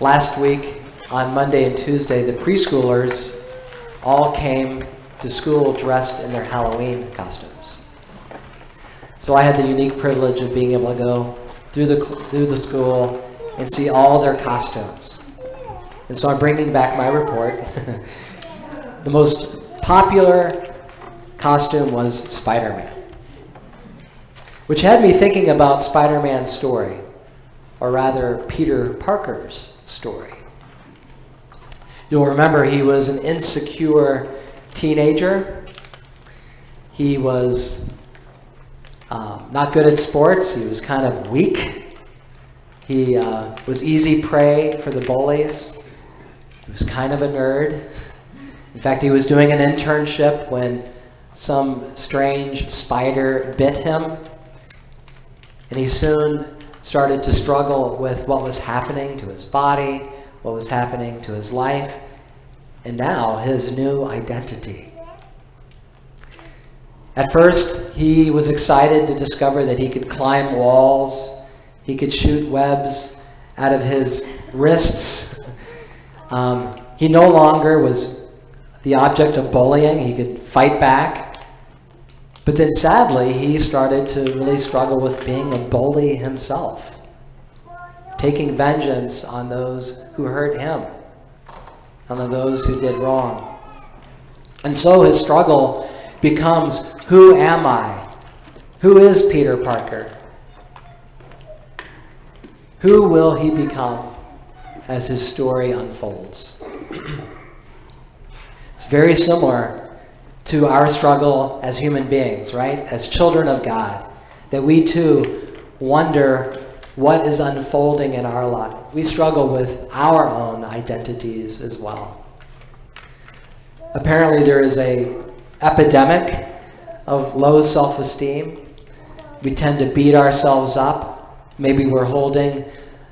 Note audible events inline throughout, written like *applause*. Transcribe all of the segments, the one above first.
last week on Monday and Tuesday, the preschoolers all came to school dressed in their Halloween costumes. So I had the unique privilege of being able to go through the, through the school and see all their costumes. And so I'm bringing back my report. *laughs* the most popular costume was Spider Man, which had me thinking about Spider Man's story, or rather, Peter Parker's story. You'll remember he was an insecure teenager. He was um, not good at sports. He was kind of weak. He uh, was easy prey for the bullies. He was kind of a nerd. In fact, he was doing an internship when some strange spider bit him. And he soon started to struggle with what was happening to his body, what was happening to his life, and now his new identity. At first, he was excited to discover that he could climb walls, he could shoot webs out of his wrists. Um, he no longer was the object of bullying, he could fight back. But then sadly, he started to really struggle with being a bully himself, taking vengeance on those who hurt him, on those who did wrong. And so his struggle becomes who am I? Who is Peter Parker? Who will he become as his story unfolds? *clears throat* it's very similar to our struggle as human beings, right? As children of God, that we too wonder what is unfolding in our life. We struggle with our own identities as well. Apparently, there is a epidemic of low self esteem. We tend to beat ourselves up. Maybe we're holding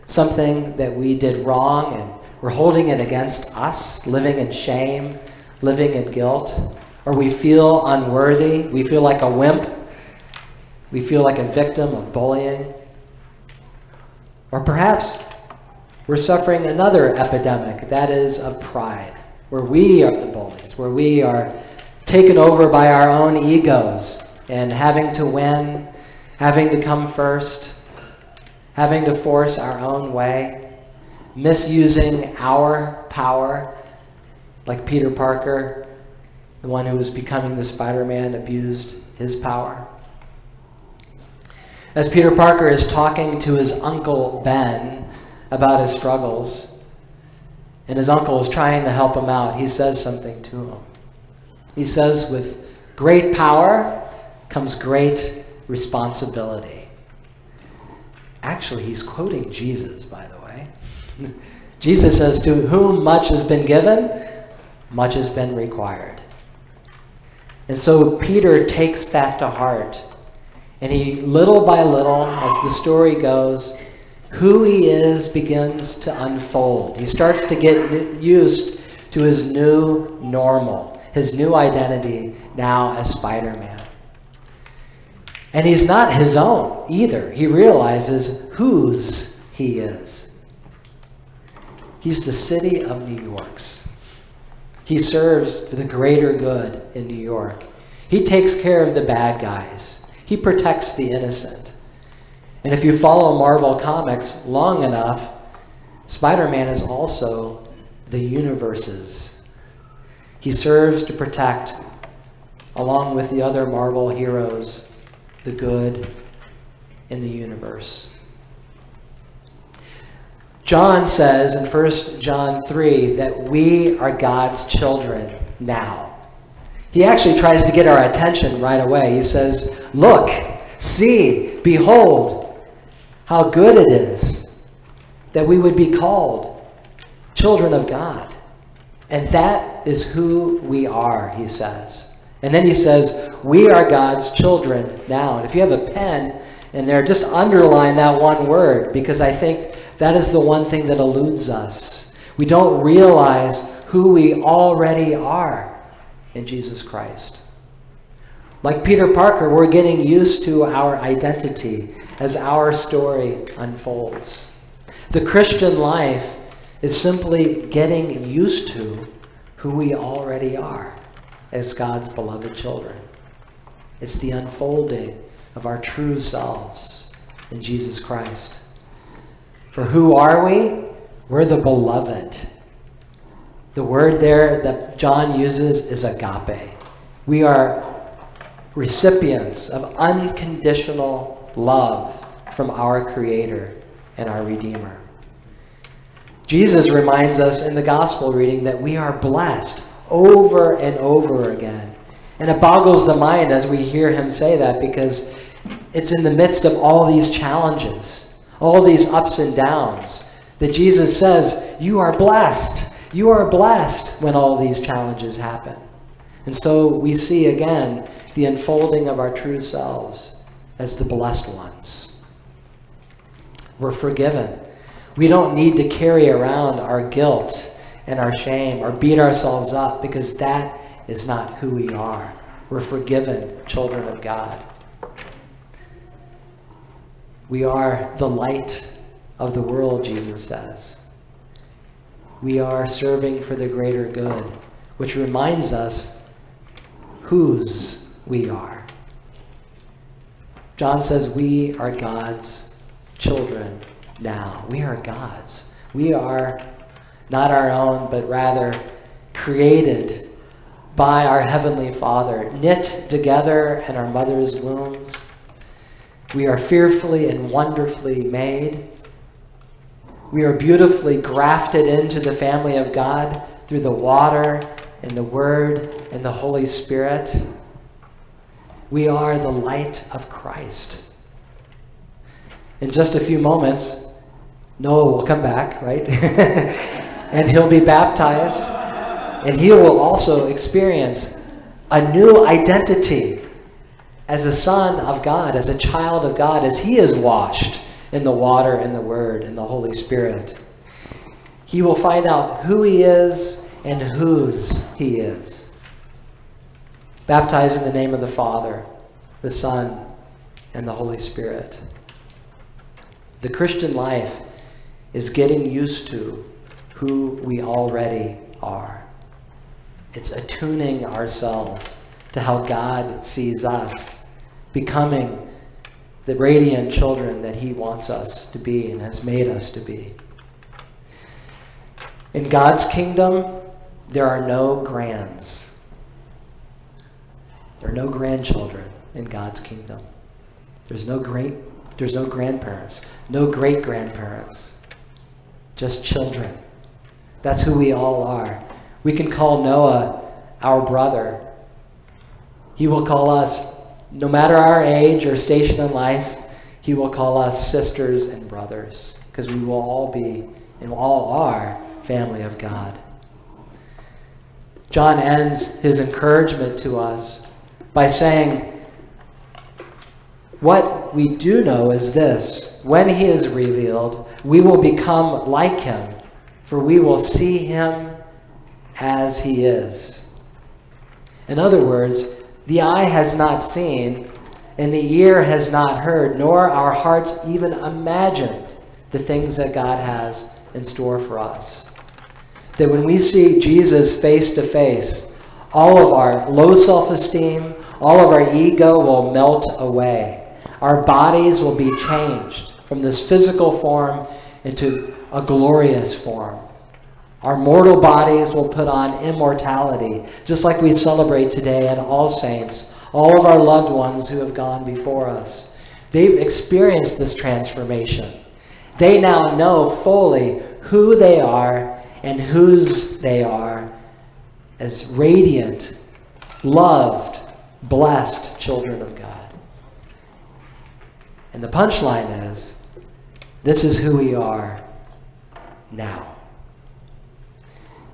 something that we did wrong and we're holding it against us, living in shame, living in guilt. Or we feel unworthy. We feel like a wimp. We feel like a victim of bullying. Or perhaps we're suffering another epidemic, that is of pride, where we are the bullies, where we are taken over by our own egos and having to win, having to come first, having to force our own way, misusing our power, like Peter Parker, the one who was becoming the Spider Man, abused his power. As Peter Parker is talking to his uncle Ben about his struggles, and his uncle is trying to help him out, he says something to him. He says, with great power comes great responsibility. Actually, he's quoting Jesus, by the way. *laughs* Jesus says, To whom much has been given, much has been required. And so Peter takes that to heart. And he, little by little, as the story goes, who he is begins to unfold. He starts to get used to his new normal his new identity now as Spider Man. And he's not his own either. He realizes whose he is. He's the city of New York's. He serves the greater good in New York. He takes care of the bad guys. He protects the innocent. And if you follow Marvel Comics long enough, Spider Man is also the universe's he serves to protect, along with the other Marvel heroes, the good in the universe. John says in 1 John 3 that we are God's children now. He actually tries to get our attention right away. He says, Look, see, behold, how good it is that we would be called children of God. And that is who we are, he says. And then he says, We are God's children now. And if you have a pen in there, just underline that one word because I think that is the one thing that eludes us. We don't realize who we already are in Jesus Christ. Like Peter Parker, we're getting used to our identity as our story unfolds. The Christian life is simply getting used to who we already are as God's beloved children. It's the unfolding of our true selves in Jesus Christ. For who are we? We're the beloved. The word there that John uses is agape. We are recipients of unconditional love from our Creator and our Redeemer. Jesus reminds us in the gospel reading that we are blessed over and over again. And it boggles the mind as we hear him say that because it's in the midst of all these challenges, all these ups and downs, that Jesus says, You are blessed. You are blessed when all these challenges happen. And so we see again the unfolding of our true selves as the blessed ones. We're forgiven. We don't need to carry around our guilt and our shame or beat ourselves up because that is not who we are. We're forgiven children of God. We are the light of the world, Jesus says. We are serving for the greater good, which reminds us whose we are. John says we are God's children now. We are God's. We are not our own, but rather created by our Heavenly Father, knit together in our mother's wombs. We are fearfully and wonderfully made. We are beautifully grafted into the family of God through the water and the Word and the Holy Spirit. We are the light of Christ. In just a few moments, Noah will come back, right? *laughs* and he'll be baptized. And he will also experience a new identity as a son of God, as a child of God, as he is washed in the water and the Word and the Holy Spirit. He will find out who he is and whose he is. Baptized in the name of the Father, the Son, and the Holy Spirit. The Christian life is getting used to who we already are. It's attuning ourselves to how God sees us, becoming the radiant children that He wants us to be and has made us to be. In God's kingdom, there are no grands. There are no grandchildren in God's kingdom. There's no great there's no grandparents, no great grandparents, just children. That's who we all are. We can call Noah our brother. He will call us, no matter our age or station in life, he will call us sisters and brothers because we will all be and all are family of God. John ends his encouragement to us by saying, What we do know is this when he is revealed, we will become like him, for we will see him as he is. In other words, the eye has not seen, and the ear has not heard, nor our hearts even imagined the things that God has in store for us. That when we see Jesus face to face, all of our low self esteem, all of our ego will melt away. Our bodies will be changed from this physical form into a glorious form. Our mortal bodies will put on immortality, just like we celebrate today and All Saints, all of our loved ones who have gone before us. They've experienced this transformation. They now know fully who they are and whose they are as radiant, loved, blessed children of God. And the punchline is this is who we are now.